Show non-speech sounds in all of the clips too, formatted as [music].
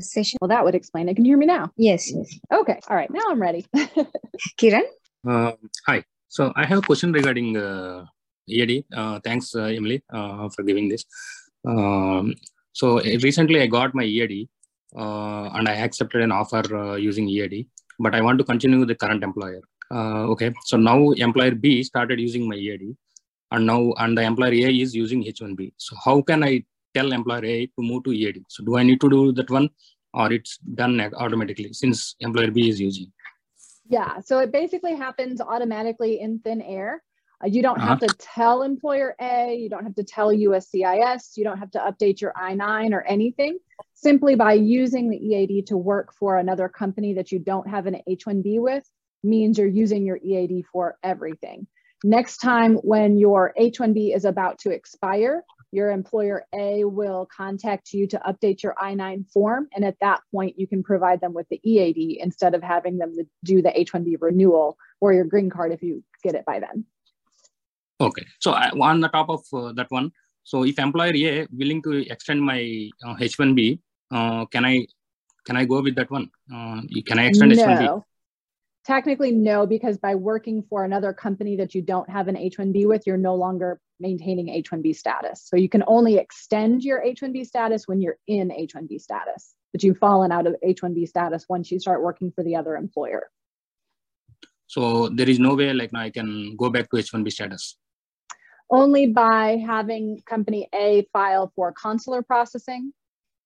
Session. Well, that would explain it. Can you hear me now? Yes, yes. Okay. All right. Now I'm ready. [laughs] Kiran? Uh, hi. So I have a question regarding uh, EAD. Uh, thanks, uh, Emily, uh, for giving this. Um, so uh, recently I got my EAD uh, and I accepted an offer uh, using EAD, but I want to continue with the current employer. Uh, okay. So now employer B started using my EAD and now and the employer A is using H1B. So how can I tell employer A to move to EAD? So do I need to do that one or it's done automatically since employer B is using? Yeah. So it basically happens automatically in thin air. Uh, you don't have to tell employer A, you don't have to tell USCIS, you don't have to update your I 9 or anything. Simply by using the EAD to work for another company that you don't have an H 1B with means you're using your EAD for everything. Next time when your H 1B is about to expire, your employer A will contact you to update your I 9 form. And at that point, you can provide them with the EAD instead of having them do the H 1B renewal or your green card if you get it by then. Okay. So I, on the top of uh, that one, so if employer A willing to extend my uh, H1B, uh, can I can I go with that one? Uh, can I extend no. H1B? Technically, no, because by working for another company that you don't have an H1B with, you're no longer maintaining H1B status. So you can only extend your H1B status when you're in H1B status, but you've fallen out of H1B status once you start working for the other employer. So there is no way like now I can go back to H1B status. Only by having company A file for consular processing,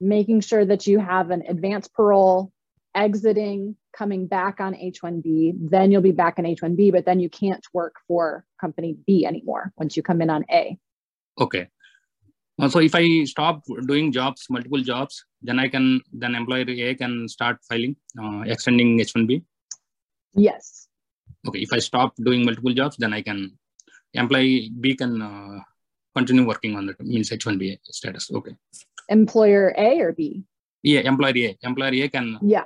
making sure that you have an advance parole, exiting, coming back on H1B, then you'll be back in H1B, but then you can't work for company B anymore once you come in on A. Okay. So if I stop doing jobs, multiple jobs, then I can, then employer A can start filing, uh, extending H1B. Yes. Okay. If I stop doing multiple jobs, then I can, employee B can uh, continue working on that means H1B status. Okay. Employer A or B? Yeah, employer A. Employer A can. Yeah.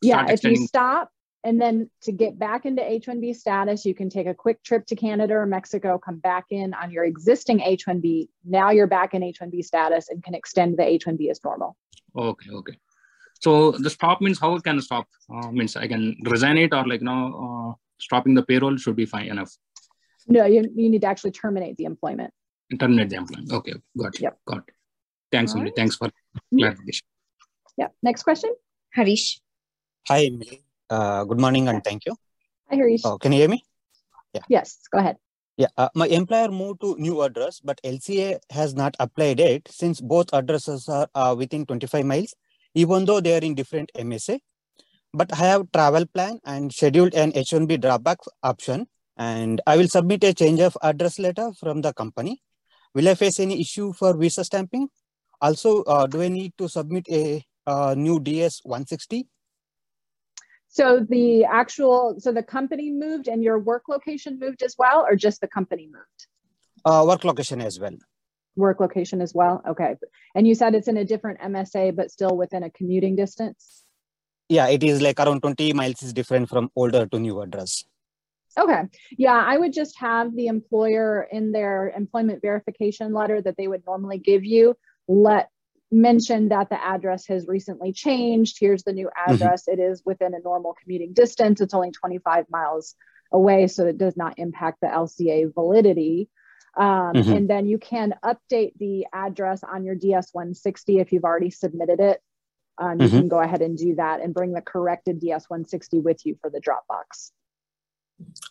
Yeah. If you stop and then to get back into H1B status, you can take a quick trip to Canada or Mexico, come back in on your existing H1B. Now you're back in H1B status and can extend the H1B as normal. Okay, okay. So the stop means how can the stop? Uh, means I can resign it or like you know, uh, stopping the payroll should be fine enough. No, you, you need to actually terminate the employment. Terminate the employment. Okay, got it. Yep. Got it. Thanks, All right. Thanks for Mhm. clarification. Yeah. Next question. Harish? Hi, Emily. Uh, good morning and thank you. Hi, Harish. Oh, can you hear me? Yeah. Yes, go ahead. Yeah, uh, my employer moved to new address, but LCA has not applied it since both addresses are uh, within 25 miles, even though they are in different MSA. But I have travel plan and scheduled an H1B dropbox option, and I will submit a change of address letter from the company. Will I face any issue for visa stamping? Also, uh, do I need to submit a uh, new DS 160? So the actual, so the company moved and your work location moved as well, or just the company moved? Uh, work location as well. Work location as well. Okay. And you said it's in a different MSA, but still within a commuting distance? Yeah, it is like around 20 miles is different from older to new address. Okay. Yeah, I would just have the employer in their employment verification letter that they would normally give you let mention that the address has recently changed. Here's the new address. It is within a normal commuting distance. It's only 25 miles away, so it does not impact the LCA validity. Um, Mhm. And then you can update the address on your DS 160 if you've already submitted it. Um, you Mhm. can go ahead and do that and bring the corrected DS 160 with you for the Dropbox.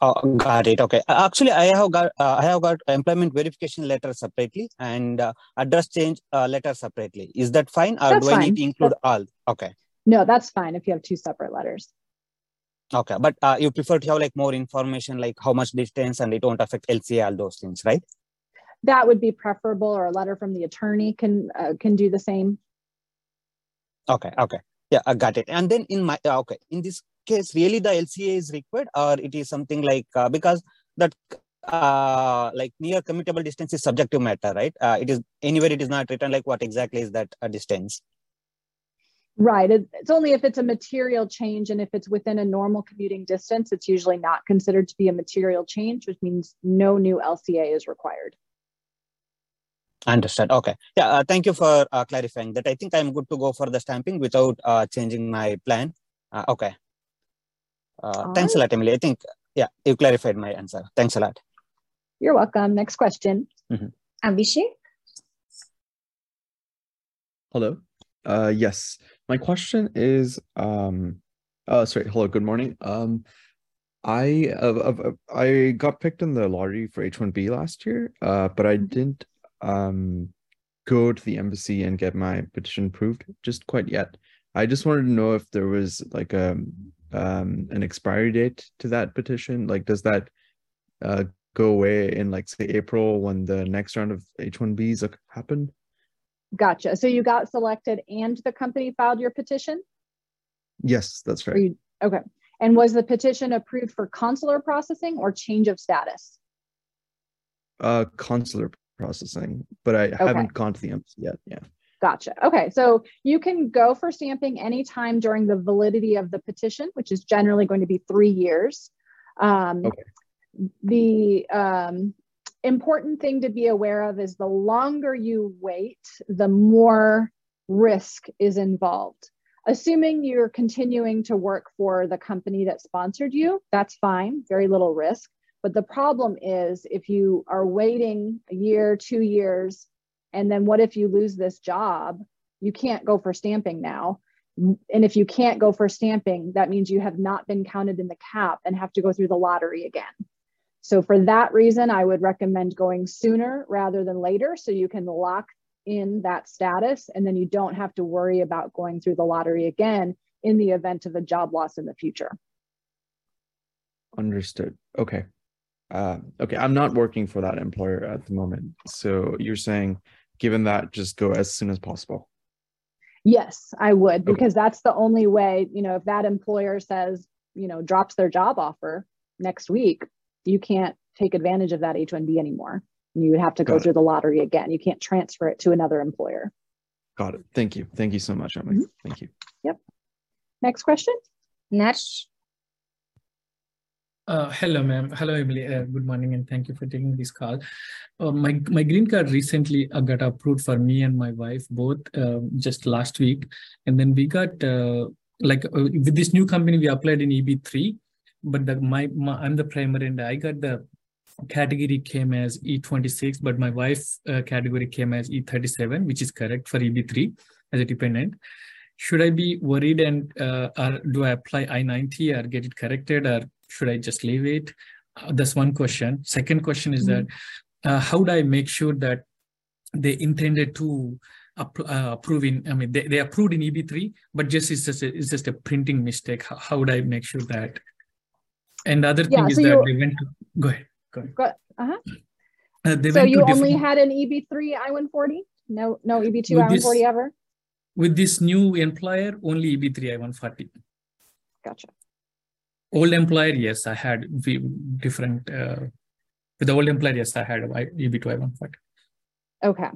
Oh, got it. Okay. Uh, actually, I have got uh, I have got employment verification letter separately and uh, address change uh, letter separately. Is that fine, or That's do I need to include all? Okay. No, that's fine if you have two separate letters. Okay, but uh, you prefer to have like more information, like how much distance, and it won't affect LCA, all those things, right? That would be preferable, or a letter from the attorney can uh, can do the same. Okay, okay, yeah, I got it. And then in my okay, in this case, really the LCA is required, or it is something like uh, because that uh like near commutable distance is subjective matter, right? Uh, it is anywhere it is not written like what exactly is that uh, distance. Right. It's only if it's a material change and if it's within a normal commuting distance, it's usually not considered to be a material change, which means no new LCA is required. Understood. Okay. Yeah. Uh, thank you for uh, clarifying that. I think I'm good to go for the stamping without uh, changing my plan. Uh, okay. Uh, thanks a lot, Emily. I think yeah, you clarified my answer. Thanks a lot. You're welcome. Next question. Abhishek? Hello. Uh, yes, my question is, um, uh, sorry. Hello. Good morning. Um, I uh, uh, I got picked in the lottery for H1B last year, uh, but I didn't um go to the embassy and get my petition approved just quite yet. I just wanted to know if there was like a um an expiry date to that petition. Like, does that uh go away in like say April when the next round of H1Bs like, happen? Gotcha. So you got selected and the company filed your petition? Yes, that's right. you- okay. And was the petition approved for consular processing or change of status? Uh, consular processing, but I haven't gone to the embassy yet. Yeah. Gotcha. Okay. So you can go for stamping anytime during the validity of the petition, which is generally going to be three years. Um, Okay. The um, important thing to be aware of is the longer you wait, the more risk is involved. Assuming you're continuing to work for the company that sponsored you, that's fine, very little risk. But the problem is if you are waiting a year, two years, and then what if you lose this job? You can't go for stamping now. And if you can't go for stamping, that means you have not been counted in the cap and have to go through the lottery again. So for that reason, I would recommend going sooner rather than later so you can lock in that status and then you don't have to worry about going through the lottery again in the event of a job loss in the future. Understood. Okay. Uh, okay. I'm not working for that employer at the moment. So you're saying, given that, just go as soon as possible. Yes, I would, Okay. because that's the only way, you know, if that employer says, you know, drops their job offer next week, you can't take advantage of that H-1B anymore. And you would have to go Got it. through the lottery again. You can't transfer it to another employer. Got it. Thank you. Thank you so much, Emily. Thank you. Yep. Next question. Nash? Uh, hello, ma'am. Hello, Emily. Uh, good morning, and thank you for taking this call. Uh, my my green card recently uh, got approved for me and my wife both uh, just last week, and then we got uh, like uh, with this new company we applied in EB three, but the my, my I'm the primary and I got the category came as E26, but my wife's uh, category came as E37, which is correct for EB3 as a dependent. Should I be worried and uh, do I apply I90 or get it corrected or should I just leave it? Uh, that's one question. Second question is that uh, how do I make sure that they intended to uh, approve in, I mean, they, they approved in EB3, but just it's just a, it's just a printing mistake. How, how would I make sure that? And the other thing Yeah, is that they went to, go ahead. Go ahead. Go, uh-huh. Uh, they So you only different- had an EB3 I-140? No, no EB2 With I-140 ever? with this new employer, only E EB3 I-140. Gotcha. Old employer, yes, I had v- different, uh, with the old employer, yes, I had I- EB2 I-140. Okay.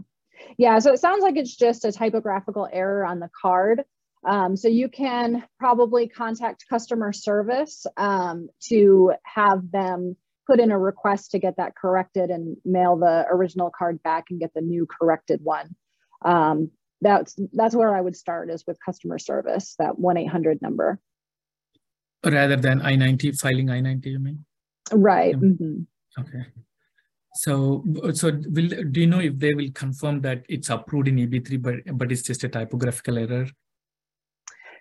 Yeah, so it sounds like it's just a typographical error on the card. Um, so you can probably contact customer service um, to have them put in a request to get that corrected and mail the original card back and get the new corrected one. Um, that's that's where I would start is with customer service, that 1-800 number. Rather than I-90, filing I-90, you mean? Right. Mm. mhm. Okay. So, so will, do you know if they will confirm that it's approved in EB3, but, but it's just a typographical error?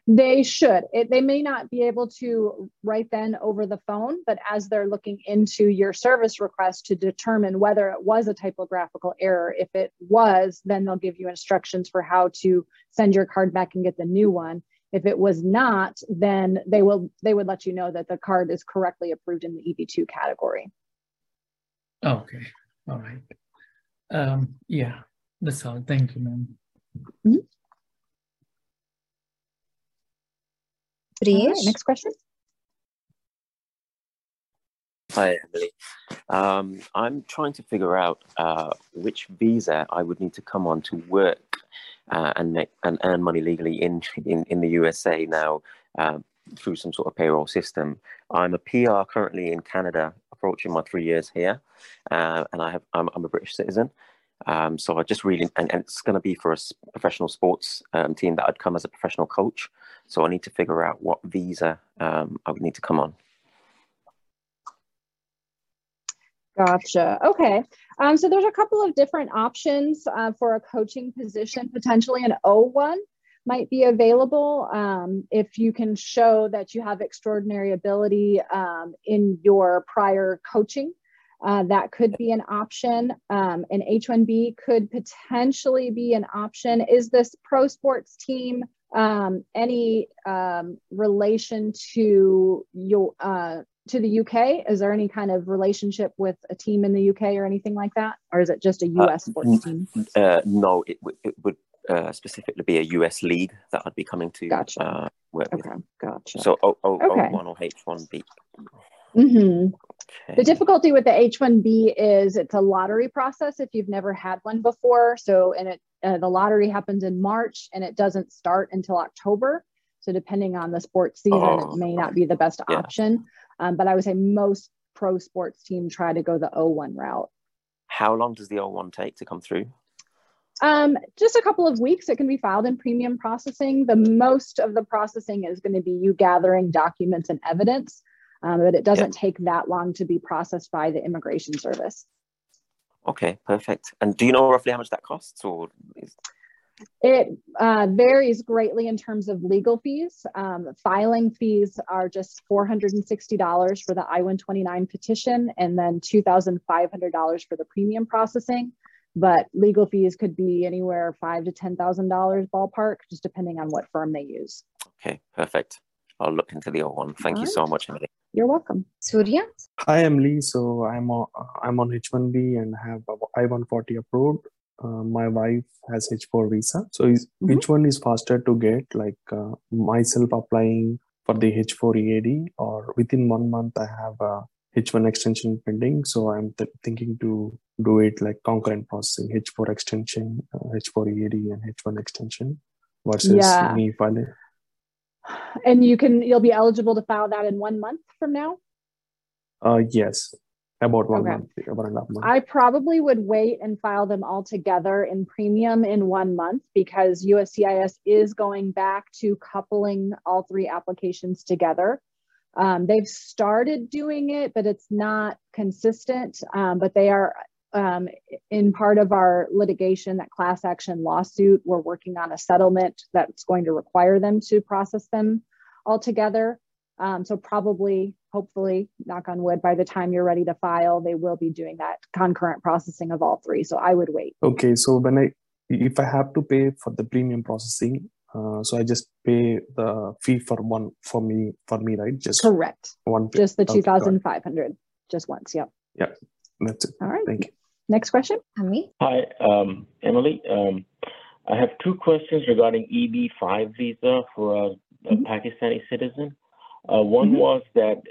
They should. It, they may not be able to right then over the phone, but as they're looking into your service request to determine whether it was a typographical error, if it was, then they'll give you instructions for how to send your card back and get the new one. If it was not, then they will they would let you know that the card is correctly approved in the EB2 category. Okay. All right. Um, yeah, that's all. Thank you, ma'am. Mm -hmm. Right, next question. Hi, Emily. Um, I'm trying to figure out uh, which visa I would need to come on to work uh, and and earn money legally in in, in the USA now uh, through some sort of payroll system. I'm a PR currently in Canada, approaching my three years here, uh, and I have I'm, I'm, a British citizen. Um, so I just really and, and it's going to be for a professional sports um, team that I'd come as a professional coach. So I need to figure out what visa um, I would need to come on. Gotcha. Okay. Um, so there's a couple of different options uh, for a coaching position. Potentially an O1 might be available um, if you can show that you have extraordinary ability um, in your prior coaching. Uh, that could be an option. Um, an H1B could potentially be an option. Is this pro sports team um, any um, relation to your uh, to the UK? Is there any kind of relationship with a team in the UK or anything like that, or is it just a US uh, sports team? Uh, no, it, w- it would uh, specifically be a US league that I'd be coming to gotcha. Uh, work okay, with. gotcha. So O O okay. O1 or H1B. Mm-hmm. Okay. The difficulty with the H1B is it's a lottery process if you've never had one before. So, and it uh, the lottery happens in March and it doesn't start until October. So, depending on the sports season, oh, it may not be the best yeah. option. Um, but I would say most pro sports teams try to go the O1 route. How long does the O1 take to come through? Um, just a couple of weeks. It can be filed in premium processing. The most of the processing is going to be you gathering documents and evidence, um, but it doesn't yeah. take that long to be processed by the immigration service. Okay, perfect. And do you know roughly how much that costs, or is... It uh, varies greatly in terms of legal fees. Um, filing fees are just $460 for the I-129 petition and then $2,500 for the premium processing. But legal fees could be anywhere five to $10,000 ballpark, just depending on what firm they use. Okay, perfect. I'll look into the O1. Thank All you right. so much, Emily. You're welcome. Surya? Hi, Emily. So I'm on, I'm on H1B and have I-140 approved. Uh, my wife has H4 visa. So is, mm-hmm. which one is faster to get? Like uh, myself applying for the H4 EAD or within one month I have a H1 extension pending. So I'm th- thinking to do it like concurrent processing, H4 extension, uh, H4 EAD and H1 extension versus yeah. me filing. And you can, you'll be eligible to file that in one month from now? Uh, yes about one okay. month, about a month. I probably would wait and file them all together in premium in one month because USCIS is going back to coupling all three applications together. Um, they've started doing it, but it's not consistent. Um, but they are um, in part of our litigation, that class action lawsuit. We're working on a settlement that's going to require them to process them all together. Um, so probably, hopefully, knock on wood, by the time you're ready to file, they will be doing that concurrent processing of all three. So I would wait. Okay, so when I, if I have to pay for the premium processing, uh, so I just pay the fee for one for me for me, right? Just correct. One, just the two thousand five hundred, just once. Yep. Yeah, that's it. All right. Thank you. Next question. Ami. Hi, um, Emily. Um, I have two questions regarding EB5 visa for a, a mm-hmm. Pakistani citizen. Uh, one mm-hmm. was that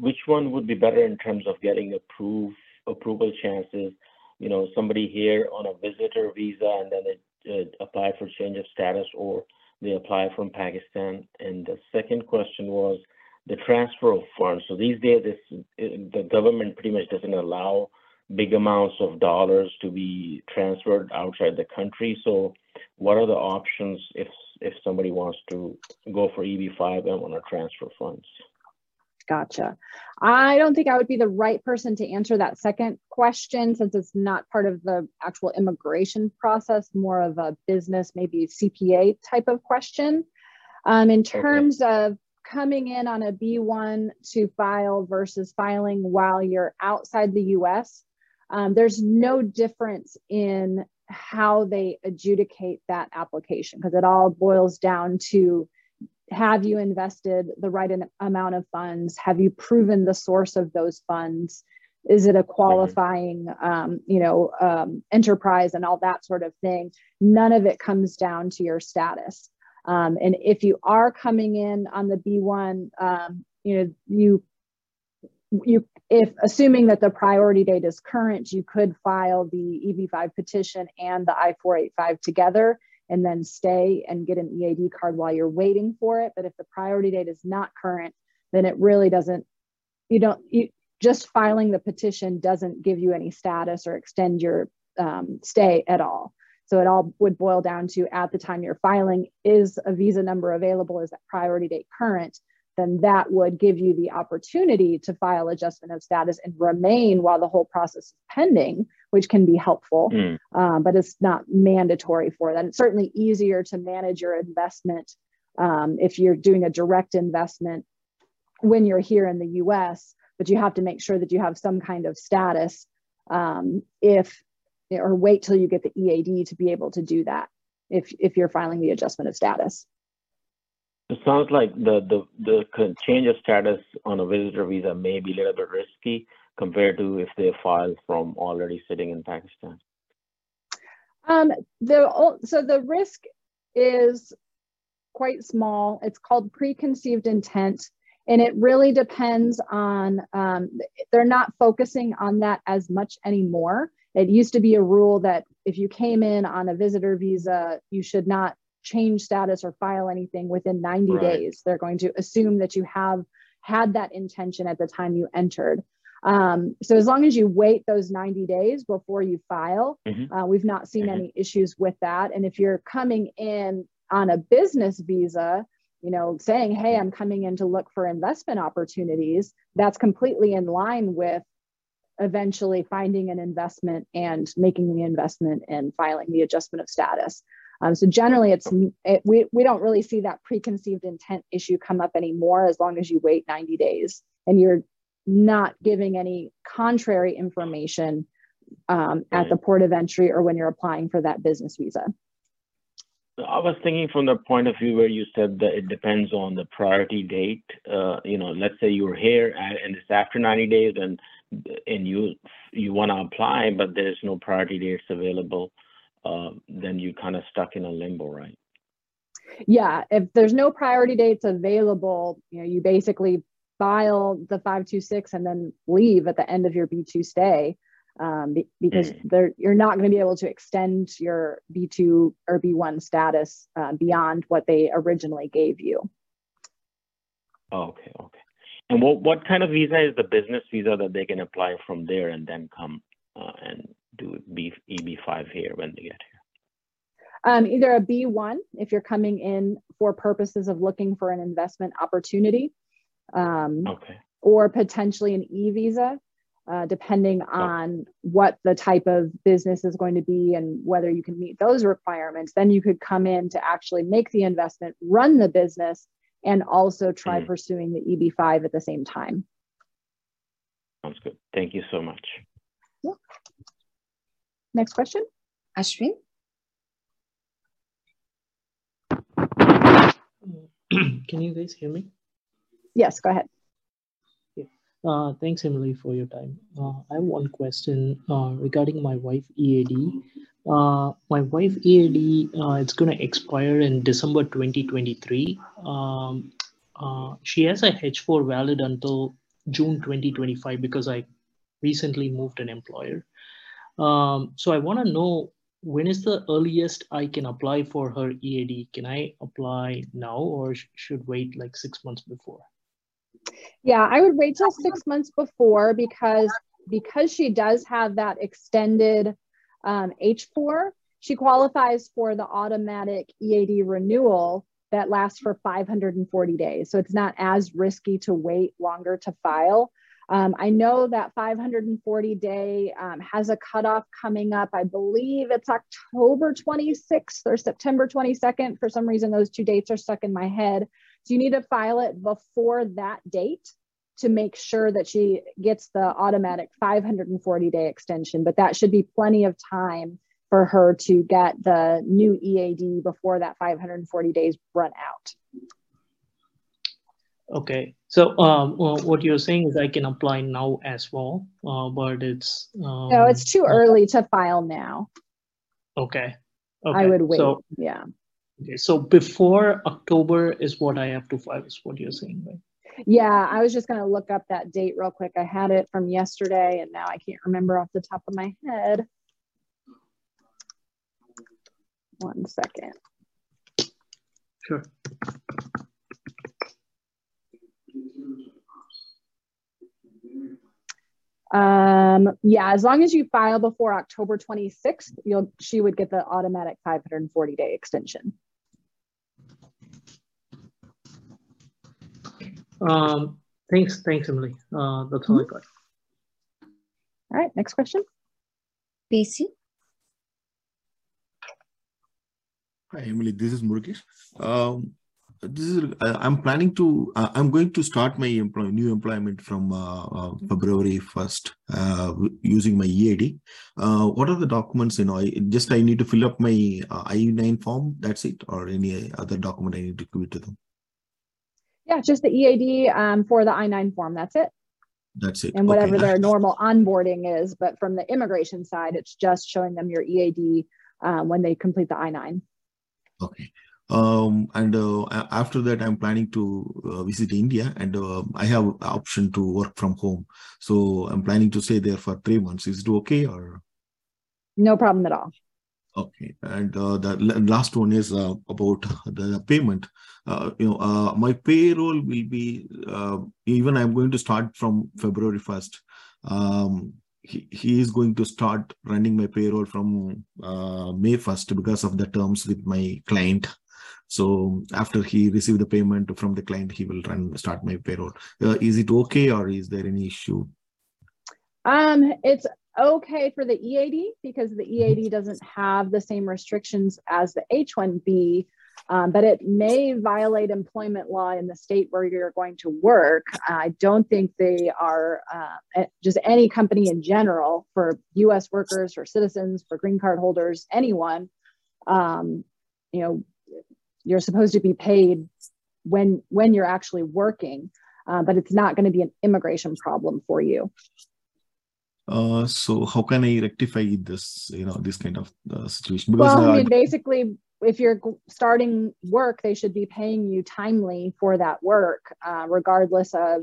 which one would be better in terms of getting approve approval chances? You know, somebody here on a visitor visa and then apply for change of status, or they apply from Pakistan. And the second question was the transfer of funds. So these days, this, the government pretty much doesn't allow big amounts of dollars to be transferred outside the country. So, what are the options if if somebody wants to go for EB5 and want to transfer funds? Gotcha. I don't think I would be the right person to answer that second question since it's not part of the actual immigration process, more of a business, maybe CPA type of question. Um, in terms okay. of coming in on a B1 to file versus filing while you're outside the US, um, there's no difference in how they adjudicate that application because it all boils down to have you invested the right amount of funds? Have you proven the source of those funds? Is it a qualifying, um, you know, um, enterprise and all that sort of thing? None of it comes down to your status. Um, and if you are coming in on the B1, um, you know, you you if assuming that the priority date is current, you could file the EB5 petition and the I-485 together and then stay and get an EAD card while you're waiting for it. But if the priority date is not current, then it really doesn't, you don't, you, just filing the petition doesn't give you any status or extend your um, stay at all. So it all would boil down to at the time you're filing, is a visa number available? Is that priority date current? Then that would give you the opportunity to file adjustment of status and remain while the whole process is pending, which can be helpful, mm. um, but it's not mandatory for that. It's certainly easier to manage your investment um, if you're doing a direct investment when you're here in the US, but you have to make sure that you have some kind of status um, if or wait till you get the EAD to be able to do that if, if you're filing the adjustment of status. It sounds like the, the, the change of status on a visitor visa may be a little bit risky compared to if they file from already sitting in Pakistan. Um, the, so the risk is quite small. It's called preconceived intent. And it really depends on, um, they're not focusing on that as much anymore. It used to be a rule that if you came in on a visitor visa, you should not change status or file anything within 90 right. days. They're going to assume that you have had that intention at the time you entered. Um, so as long as you wait those 90 days before you file, mm-hmm. uh, we've not seen mm-hmm. any issues with that. And if you're coming in on a business visa, you know, saying, hey, I'm coming in to look for investment opportunities, that's completely in line with eventually finding an investment and making the investment and filing the adjustment of status. Um, so generally, it's it, we we don't really see that preconceived intent issue come up anymore as long as you wait 90 days and you're not giving any contrary information um, at the port of entry or when you're applying for that business visa. I was thinking from the point of view where you said that it depends on the priority date. Uh, you know, let's say you're here and it's after 90 days and and you you want to apply, but there's no priority dates available, uh, then you're kind of stuck in a limbo, right? Yeah, if there's no priority dates available, you know, you basically file the 526 and then leave at the end of your B2 stay um, because mm. you're not going to be able to extend your B2 or B1 status uh, beyond what they originally gave you. Okay, okay. And what, what kind of visa is the business visa that they can apply from there and then come uh, and do B, EB5 here when they get here? Um, either a B1 if you're coming in for purposes of looking for an investment opportunity, um, okay. or potentially an E visa, uh, depending on oh. what the type of business is going to be and whether you can meet those requirements. Then you could come in to actually make the investment, run the business, and also try mm. pursuing the EB5 at the same time. Sounds good. Thank you so much. Yeah. Next question. Ashwin. [clears throat] Can you guys hear me? Yes, go ahead. Uh, thanks, Emily, for your time. Uh, I have one question uh, regarding my wife EAD. Uh, my wife EAD, uh, it's going to expire in December 2023. Um, uh, she has a H4 valid until June 2025 because I recently moved an employer. Um, so I want to know when is the earliest I can apply for her EAD? Can I apply now or sh should wait like six months before? Yeah, I would wait till six months before because because she does have that extended um, H4, she qualifies for the automatic EAD renewal that lasts for 540 days. So it's not as risky to wait longer to file. Um, I know that 540 day um, has a cutoff coming up. I believe it's October 26th or September 22nd. For some reason, those two dates are stuck in my head. So you need to file it before that date to make sure that she gets the automatic 540 day extension, but that should be plenty of time for her to get the new EAD before that 540 days run out. Okay, so um, well, what you're saying is I can apply now as well, uh, but it's um, no, it's too early to file now. Okay. okay. I would wait. So, yeah. Okay, so before October is what I have to file. Is what you're saying, right? Yeah, I was just going to look up that date real quick. I had it from yesterday, and now I can't remember off the top of my head. One second. Sure. Um, yeah, as long as you file before October 26th, you'll she would get the automatic 540 day extension. Um, thanks, thanks, Emily. Uh, that's all mm -hmm. I got. All right, next question. PC. Hi, Emily. This is Murugesh. Um, this is uh, i'm planning to uh, i'm going to start my employ, new employment from uh, uh february 1st uh, using my ead uh, what are the documents you know I, just i need to fill up my i9 form that's it or any other document i need to give it to them yeah just the ead um, for the i9 form that's it. That's it. And whatever okay. their normal onboarding is but from the immigration side it's just showing them your ead um, when they complete the i9 okay. Um, and uh, after that i'm planning to uh, visit india and uh, i have option to work from home. So i'm planning to stay there for three months. Is it okay or? No problem at all. Okay. And uh, the last one is uh, about the payment uh, you know my payroll will be even i'm going to start from february 1st um, he, he is going to start running my payroll from May 1st because of the terms with my client. So after he received the payment from the client, he will run start my payroll. Uh, is it okay or is there any issue? Um, it's okay for the EAD because the EAD doesn't have the same restrictions as the H-1B, um, but it may violate employment law in the state where you're going to work. I don't think they are uh, just any company in general for U.S. workers, for citizens, for green card holders, anyone. Um, you know, you're supposed to be paid when when you're actually working uh, but it's not going to be an immigration problem for you uh, so how can i rectify this you know this kind of uh, situation because well, I mean, basically if you're starting work they should be paying you timely for that work uh, regardless of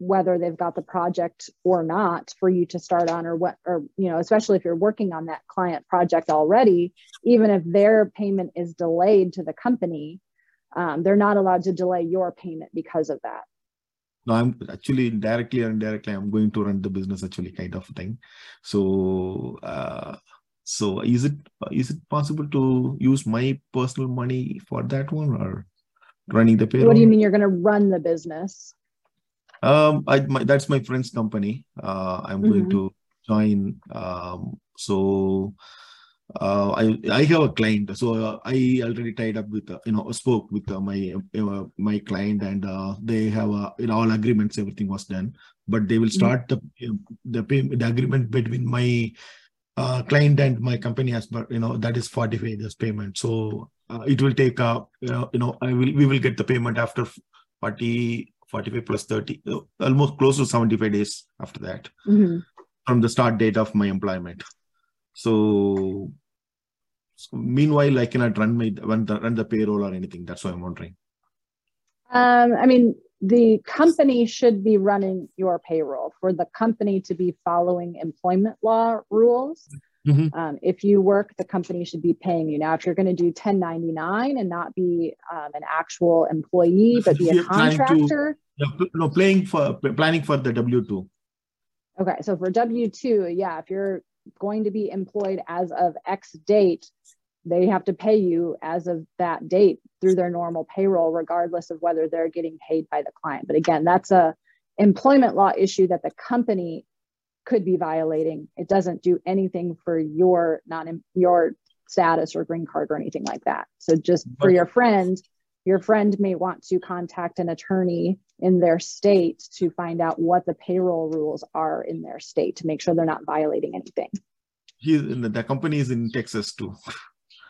whether they've got the project or not for you to start on or what or you know especially if you're working on that client project already even if their payment is delayed to the company um, they're not allowed to delay your payment because of that. No i'm actually directly or indirectly i'm going to run the business actually kind of thing. So uh, so is it is it possible to use my personal money for that one or running the payroll what do you mean you're going to run the business um, I my, that's my friend's company. Uh, I'm mm-hmm. going to join. Um, so uh, I I have a client, so uh, I already tied up with uh, you know spoke with uh, my uh, my client, and uh, they have uh, in all agreements everything was done, but they will mm-hmm. start mm-hmm. the the pay, the agreement between my uh, client and my company has, but you know that is 45 days payment so uh, it will take uh, you know, you know i will we will get the payment after 40 45 plus 30, uh, almost close to 75 days after that mm-hmm. from the start date of my employment. So, so, meanwhile, I cannot run my run the, run the payroll or anything. That's why I'm wondering. Um, I mean, the company should be running your payroll for the company to be following employment law rules. Mm-hmm. Um, if you work, the company should be paying you. Now, if you're going to do 1099 and not be um, an actual employee, but be a contractor. To, no, playing for planning for the W 2. Okay. So for W 2, yeah, if you're going to be employed as of X date, they have to pay you as of that date through their normal payroll, regardless of whether they're getting paid by the client. But again, that's a employment law issue that the company could be violating. It doesn't do anything for your non your status or green card or anything like that. So just for your friend, your friend may want to contact an attorney in their state to find out what the payroll rules are in their state to make sure they're not violating anything. He's in the, the company is in Texas too. [laughs]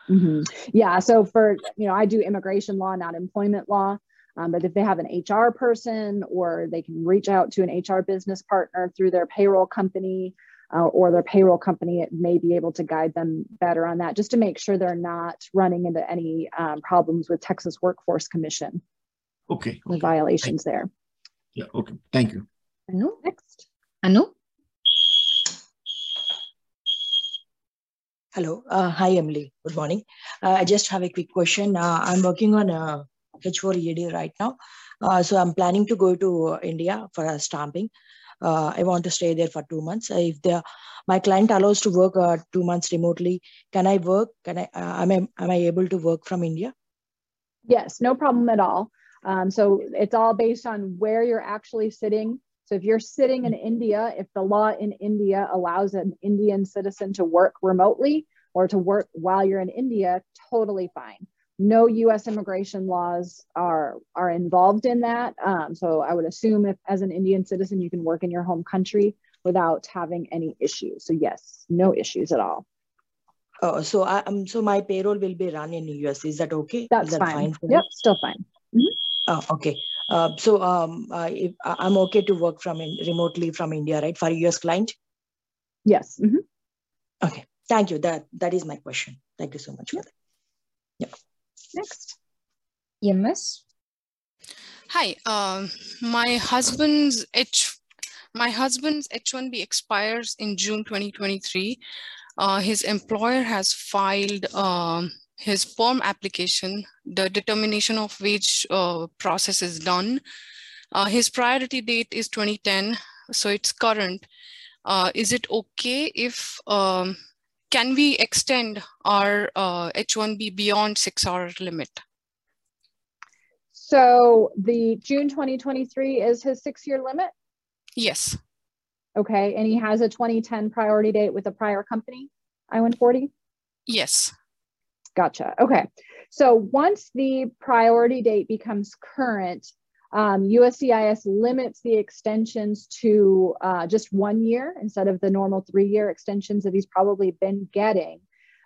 Mm-hmm. Yeah. So for, you know, I do immigration law, not employment law. Um, but if they have an HR person or they can reach out to an HR business partner through their payroll company uh, or their payroll company, it may be able to guide them better on that just to make sure they're not running into any um, problems with Texas Workforce Commission. Okay. The violations there. Yeah. Okay. Thank you. Anu? Next. Anu? Hello. Uh, hi, Emily. Good morning. Uh, I just have a quick question. Uh, I'm working on a H4 EAD right now. Uh, so I'm planning to go to India for a stamping. Uh, I want to stay there for two months. If the my client allows to work uh, two months remotely, can I work? Can I? am I am I able to work from India? Yes, no problem at all. Um, so it's all based on where you're actually sitting. So if you're sitting in India, if the law in India allows an Indian citizen to work remotely or to work while you're in India, totally fine no U.S. immigration laws are are involved in that. Um, so I would assume if as an Indian citizen you can work in your home country without having any issues. So yes, no issues at all. Oh, so I, um, so my payroll will be run in the US. Is that okay? That's that fine. fine yep, still fine. Mm-hmm. Oh, okay. Uh, so um, uh, I'm okay to work from in, remotely from India, right, for a US client? Yes. Mm-hmm. Okay. Thank you. That that is my question. Thank you so much for that. Yep. Next. EMS. Hi. Um, my husband's H my husband's H1B expires in June 2023. Uh, his employer has filed um, his PERM application. The determination of wage uh, process is done. Uh, his priority date is 2010, so it's current. Uh, is it okay if um, can we extend our uh, H1B beyond six hour limit? So the June 2023 is his six year limit? Yes. Okay. And he has a 2010 priority date with a prior company, I-140? Yes. Gotcha. Okay. So once the priority date becomes current, um, USCIS limits the extensions to uh, just one year instead of the normal three year extensions that he's probably been getting.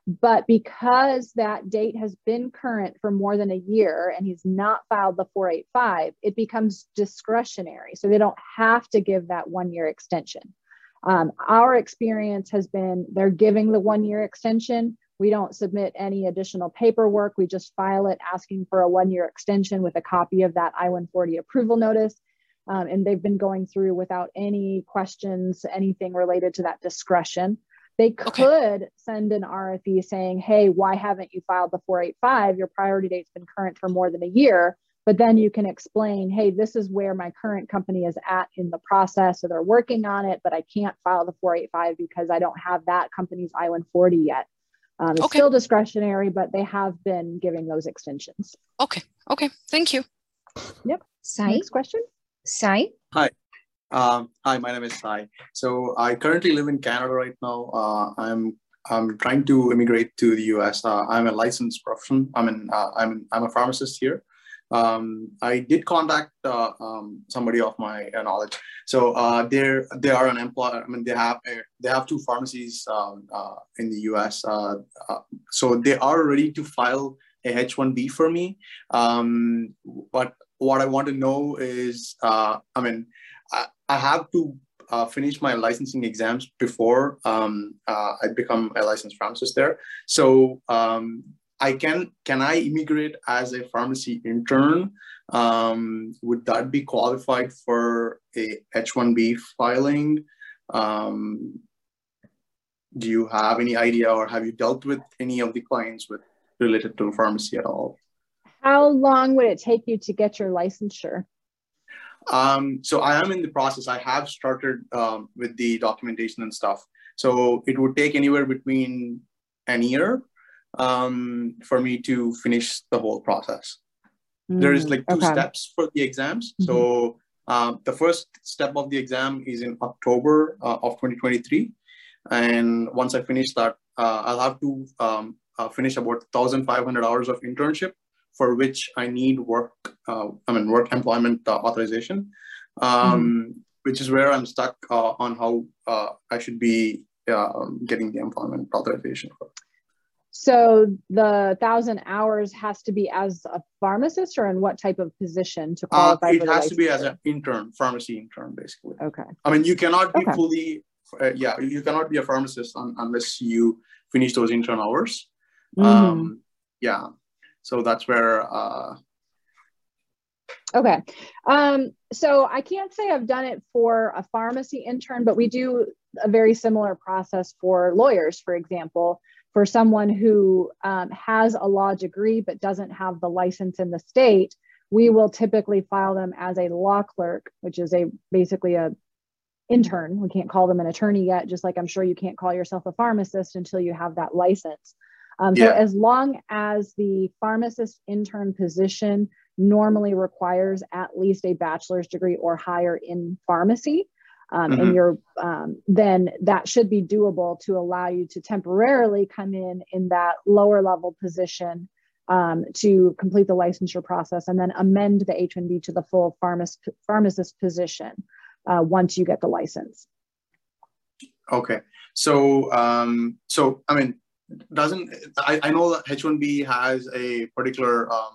But because that date has been current for more than a year and he's not filed the 485, it becomes discretionary. So they don't have to give that one year extension. Um, our experience has been they're giving the one year extension we don't submit any additional paperwork. We just file it asking for a one year extension with a copy of that I 140 approval notice. Um, and they've been going through without any questions, anything related to that discretion. They could okay. send an RFE saying, hey, why haven't you filed the 485? Your priority date's been current for more than a year. But then you can explain, hey, this is where my current company is at in the process. So they're working on it, but I can't file the 485 because I don't have that company's I 140 yet. Um, it's okay. still discretionary, but they have been giving those extensions. Okay. Okay. Thank you. Yep. Sai. Next question. Sai. Hi. Um, hi, my name is Sai. So I currently live in Canada right now. Uh, I'm I'm trying to immigrate to the US. Uh, I'm a licensed profession. I'm an uh, I'm I'm a pharmacist here um, I did contact uh, um, somebody of my uh, knowledge. So uh, they're they are an employer. I mean, they have they have two pharmacies um, uh, in the U.S. Uh, uh, so they are ready to file a H-1B for me. Um, but what I want to know is, I mean, I, I have to uh, finish my licensing exams before um, uh, I become a licensed pharmacist there. So um, I can can I immigrate as a pharmacy intern? Um, would that be qualified for a H-1B filing? Um, do you have any idea, or have you dealt with any of the clients with related to pharmacy at all? How long would it take you to get your licensure? Um, so I am in the process. I have started um, with the documentation and stuff. So it would take anywhere between an year um, for me to finish the whole process. Mm, there is like two okay. steps for the exams. Mm-hmm. So Uh, the first step of the exam is in October uh, of 2023. And once I finish that, uh, I'll have to um, uh, finish about 1,500 hours of internship for which I need work, uh, I mean, work employment uh, authorization, um, mm. which is where I'm stuck on how I should be getting the employment authorization for. So the thousand hours has to be as a pharmacist or in what type of position to qualify? Uh, it has to be as an intern, pharmacy intern, basically. Okay. I mean, you cannot be Okay. fully, uh, yeah, you cannot be a pharmacist un- unless you finish those intern hours. Mhm. Um, yeah. So that's where, uh, Okay. Um, so I can't say I've done it for a pharmacy intern, but we do a very similar process for lawyers, for example. For someone who um, has a law degree but doesn't have the license in the state, we will typically file them as a law clerk, which is a basically a intern. We can't call them an attorney yet, just like I'm sure you can't call yourself a pharmacist until you have that license. Um, so as long as the pharmacist intern position normally requires at least a bachelor's degree or higher in pharmacy, um, and Mhm. you're um, then that should be doable to allow you to temporarily come in in that lower level position um, to complete the licensure process and then amend the H1B to the full pharmacist, pharmacist position uh, once you get the license. okay. So, um, so, I mean, doesn't, I, I know that H1B has a particular, um,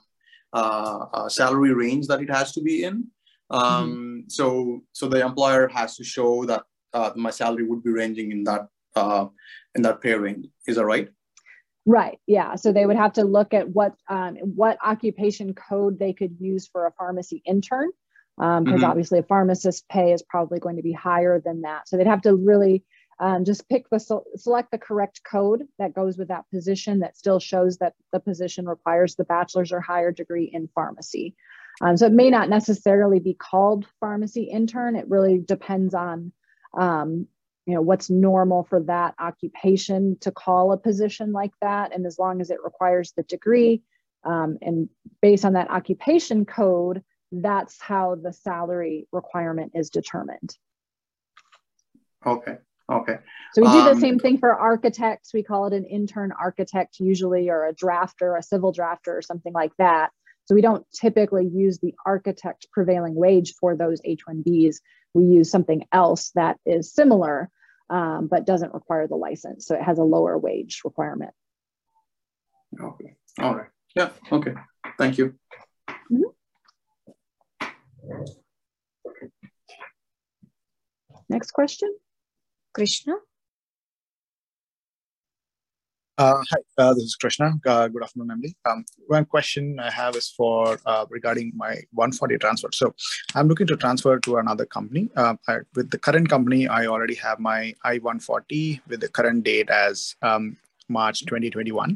uh, uh, salary range that it has to be in. Um, so, so the employer has to show that, uh, my salary would be ranging in that, uh, in that pay range. Is that right? Right. Yeah. So they would have to look at what um, what occupation code they could use for a pharmacy intern, because Mhm. obviously a pharmacist pay is probably going to be higher than that. So they'd have to really um, just pick the select the correct code that goes with that position that still shows that the position requires the bachelor's or higher degree in pharmacy. Um, so it may not necessarily be called pharmacy intern. It really depends on um, you know what's normal for that occupation to call a position like that and as long as it requires the degree um, and based on that occupation code that's how the salary requirement is determined Okay. Okay. so we do the Um, same thing for architects we call it an intern architect usually or a drafter a civil drafter or something like that so we don't typically use the architect prevailing wage for those h1bs we use something else that is similar um, but doesn't require the license so it has a lower wage requirement Okay. All right. Yeah. Okay. Thank you. next question Krishna. Uh, hi, uh, this is Krishna. Uh, good afternoon, Emily. Um, one question I have is for uh, regarding my 140 transfer. So I'm looking to transfer to another company. Uh, I, with the current company, I already have my I-140 with the current date as um, March 2021.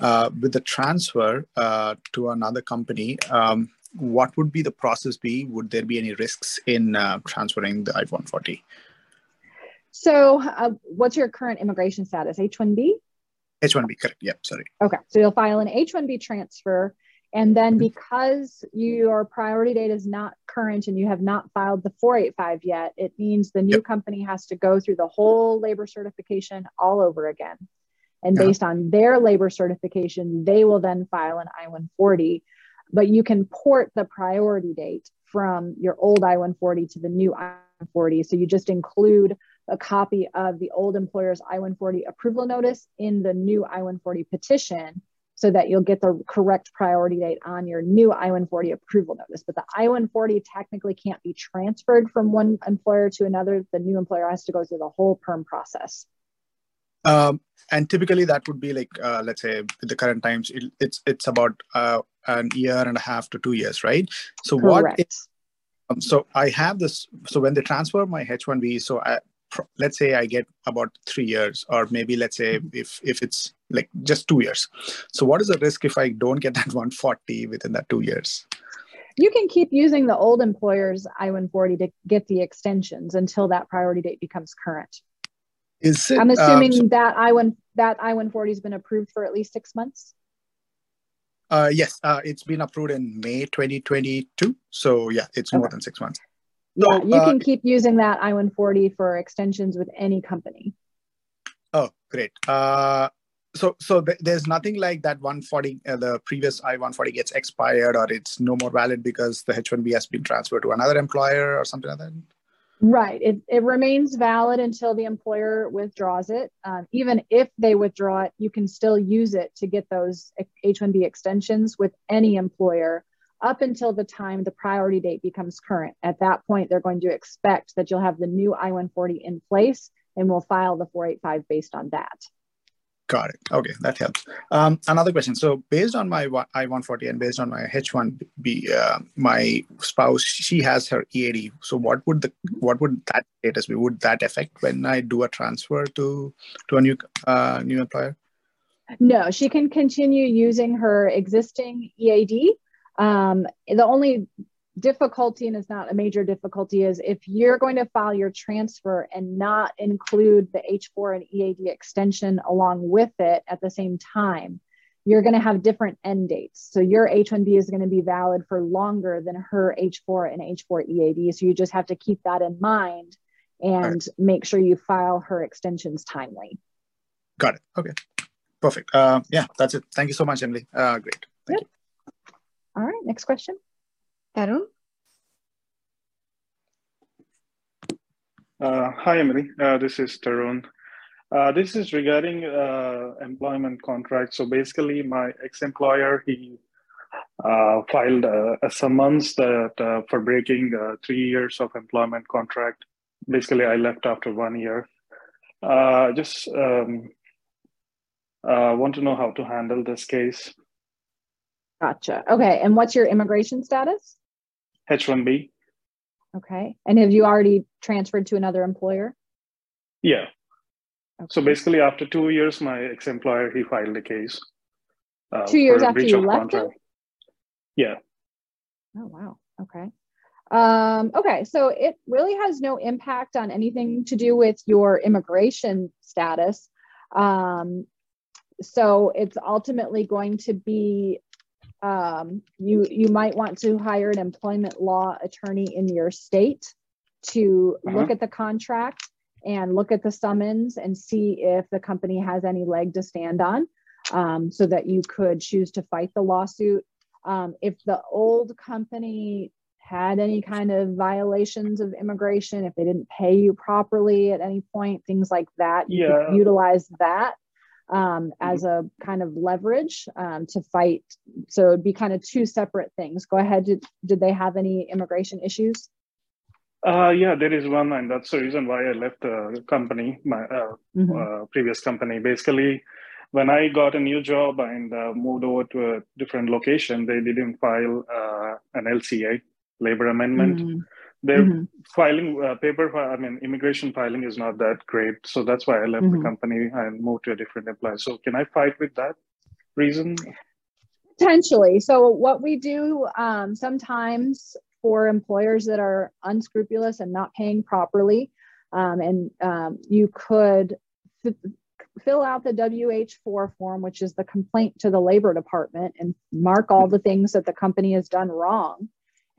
Uh, with the transfer to another company, um, what would be the process be? Would there be any risks in transferring the I-140? so what's your current immigration status h1b H1B, correct. Yep, sorry. Okay, so you'll file an H-1B transfer, and then because your priority date is not current and you have not filed the 485 yet, it means the new company has to go through the whole labor certification all over again. And Uh-huh. based on their labor certification, they will then file an I-140. But you can port the priority date from your old I-140 to the new I-140. So you just include a copy of the old employer's I-140 approval notice in the new I-140 petition so that you'll get the correct priority date on your new I-140 approval notice. But the I-140 technically can't be transferred from one employer to another. The new employer has to go through the whole perm process. Um, and typically that would be like, uh, let's say with the current times, it, it's it's about uh, an year and a half to two years, right? So what? Correct. If, um, so I have this. So when they transfer my H1B, so I, let's say I get about three years, or maybe let's say if if it's like just two years. So what is the risk if I don't get that [laughs] 140 within that two years? You can keep using the old employer's I-140 to get the extensions until that priority date becomes current. Is it? I'm um, assuming so- that I-1 that I-140 has been approved for at least six months. uh, yes, uh, it's been approved in May 2022. So yeah, it's more than six months. Yeah, you uh, can keep using that I-140 for extensions with any company. Oh, great. Uh, so so th- there's nothing like that 140 uh, the previous i-140 gets expired or it's no more valid because the h1b has been transferred to another employer or something like that Right. It, it remains valid until the employer withdraws it. Um, even if they withdraw it, you can still use it to get those H 1B extensions with any employer up until the time the priority date becomes current. At that point, they're going to expect that you'll have the new I 140 in place and will file the 485 based on that. got it okay that helps um, another question so based on my i-140 and based on my h1b uh, my spouse she has her ead so what would the what would that status be would that affect when i do a transfer to to a new uh, new employer No, she can continue using her existing EAD. Um, the only difficulty, and it's not a major difficulty, is if you're going to file your transfer and not include the H4 and EAD extension along with it at the same time, you're going to have different end dates. So your H1B is going to be valid for longer than her H4 and H4 EAD. So you just have to keep that in mind and make sure you file her extensions timely. got it okay perfect uh, yeah that's it thank you so much emily uh, great Good. All right, next question. Tarun? Uh, hi, Emily. Uh, this is Tarun. Uh, this is regarding uh, employment contract. So basically, my ex-employer he uh, filed a, a summons that uh, for breaking uh, three years of employment contract. Basically, I left after one year. Uh, just um, uh, want to know how to handle this case. Gotcha. Okay, and what's your immigration status? H-1B. Okay, and have you already transferred to another employer? Yeah. So basically, after two years, my ex-employer he filed a case. Uh, Two years after you left contract. Yeah. Oh, wow. Okay. Um, okay, so it really has no impact on anything to do with your immigration status. Um, so it's ultimately going to be um, you you might want to hire an employment law attorney in your state to look Uh-huh. at the contract and look at the summons and see if the company has any leg to stand on um, so that you could choose to fight the lawsuit. Um, if the old company had any kind of violations of immigration, if they didn't pay you properly at any point, things like that, you Yeah. could utilize that um, as a kind of leverage um, to fight. So it'd be kind of two separate things. Go ahead. Did, did they have any immigration issues? Uh, yeah, there is one, and that's the reason why I left the company, my uh, Mhm. uh, previous company. Basically, when I got a new job and uh, moved over to a different location, they didn't file uh, an LCA, labor amendment. Mm. Their Mhm. filing uh, paper, I mean, immigration filing is not that great. So that's why I left Mhm. the company and moved to a different employer. So can I fight with that reason? Potentially. So, what we do um, sometimes for employers that are unscrupulous and not paying properly, um, and um, you could f- fill out the WH4 form, which is the complaint to the Labor Department, and mark all the things that the company has done wrong,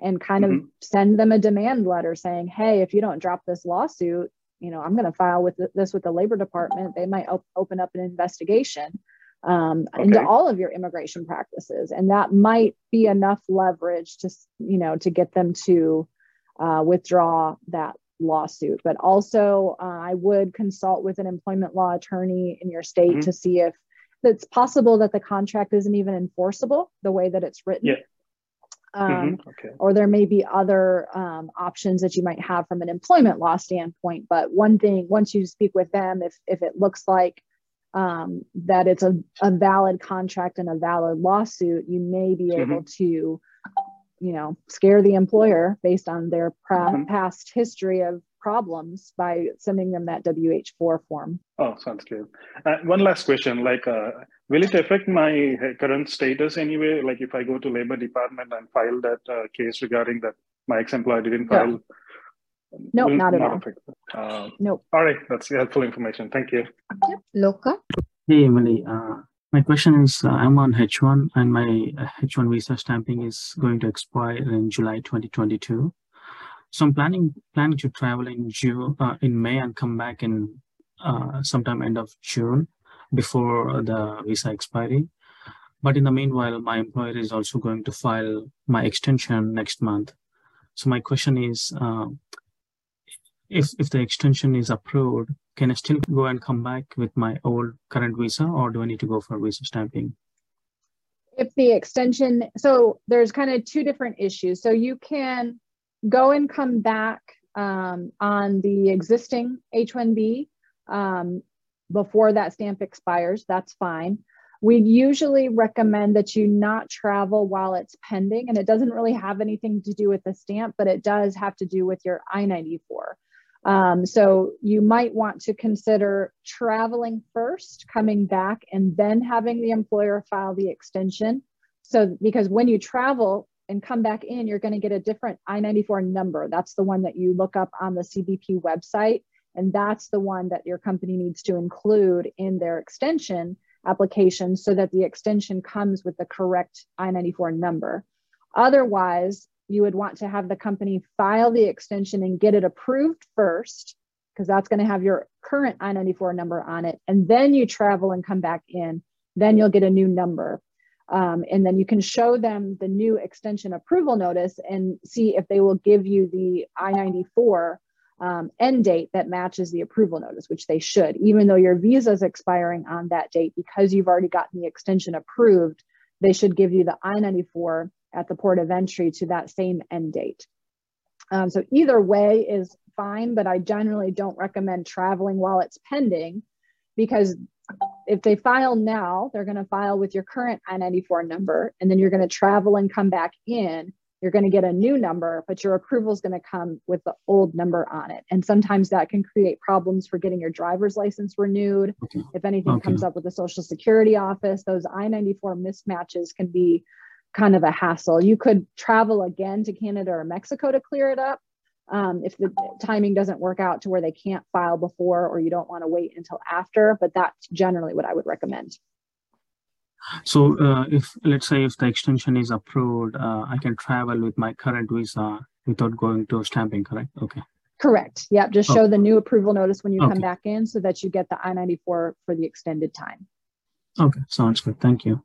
and kind of Mhm. send them a demand letter saying, "Hey, if you don't drop this lawsuit, you know, I'm going to file with this with the Labor Department. They might op- open up an investigation." um, into all of your immigration practices, and that might be enough leverage to you know to get them to uh, withdraw that lawsuit. But also, uh, I would consult with an employment law attorney in your state Mhm. to see if it's possible that the contract isn't even enforceable the way that it's written. Yeah. Um, Mhm. Okay. or there may be other um, options that you might have from an employment law standpoint. But one thing, once you speak with them, if if it looks like um, that it's a, a valid contract and a valid lawsuit, you may be able to, you know, scare the employer based on their pra- Mhm. past history of problems by sending them that WH4 form. Oh, sounds good. Uh, one last question: like, uh, will it affect my uh, current status anyway? Like, if I go to Labor Department and file that uh, case regarding that my ex-employer didn't No. file, Nope, will not at all. affect. Uh, Nope. all right, that's helpful information. Thank you. Okay, Loka? Hey, Emily. Uh, my question is uh, I'm on H1 and my uh, H1 visa stamping is going to expire in July 2022. So I'm planning planning to travel in June, uh, in May, and come back in uh, sometime end of June before the visa expiry. But in the meanwhile, my employer is also going to file my extension next month. So my question is, uh, if if the extension is approved, can I still go and come back with my old current visa, or do I need to go for visa stamping? If the extension, so there's kind of two different issues. So you can go and come back um, on the existing H-1B um, before that stamp expires. That's fine. We usually recommend that you not travel while it's pending, and it doesn't really have anything to do with the stamp, but it does have to do with your I-94. Um, so you might want to consider traveling first, coming back, and then having the employer file the extension. So because when you travel and come back in, you're going to get a different I-94 number. That's the one that you look up on the CBP website. And that's the one that your company needs to include in their extension application so that the extension comes with the correct I-94 number. Otherwise, you would want to have the company file the extension and get it approved first, because that's going to have your current I 94 number on it. And then you travel and come back in, then you'll get a new number. Um, and then you can show them the new extension approval notice and see if they will give you the I 94 um, end date that matches the approval notice, which they should, even though your visa is expiring on that date because you've already gotten the extension approved. They should give you the I 94 at the port of entry to that same end date. Um, so either way is fine, but I generally don't recommend traveling while it's pending because if they file now, they're going to file with your current I-94 number, and then you're going to travel and come back in. You're going to get a new number, but your approval is going to come with the old number on it. And sometimes that can create problems for getting your driver's license renewed. Okay. If anything okay. comes up with the Social Security office, those I-94 mismatches can be kind of a hassle. You could travel again to Canada or Mexico to clear it up um, if the timing doesn't work out to where they can't file before or you don't want to wait until after, but that's generally what I would recommend. So uh, if let's say if the extension is approved, uh, I can travel with my current visa without going to stamping, correct? Okay. Correct. Yep. Just show the new approval notice when you okay. come back in so that you get the I-94 for the extended time. Okay. Sounds good. Thank you.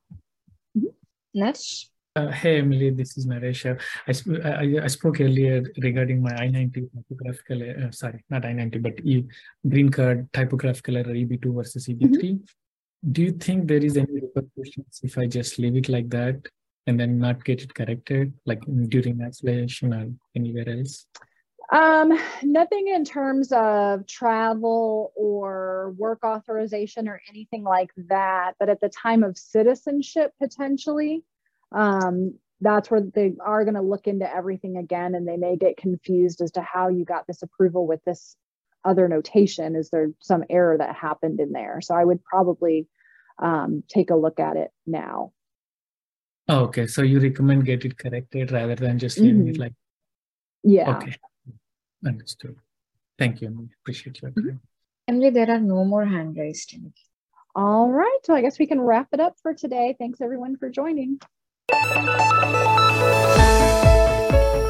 Mm. Next. Uh, hey, Emily, this is Naresh. I, sp I, I, spoke earlier regarding my I-90 typographical, uh, sorry, not I-90, but e green card typographical error EB2 versus EB3. Mm -hmm. Do you think there is any repercussions if I just leave it like that and then not get it corrected, like during acceleration or anywhere else? Um, nothing in terms of travel or work authorization or anything like that, but at the time of citizenship, potentially, um, that's where they are going to look into everything again and they may get confused as to how you got this approval with this other notation? Is there some error that happened in there? So i would probably um, take a look at it now. Oh, okay so you recommend get it corrected rather than just leaving mm-hmm. it like yeah. Okay. Understood. Thank you appreciate your time. Emily there are no more hand raised all right so i guess we can wrap it up for today. Thanks everyone for joining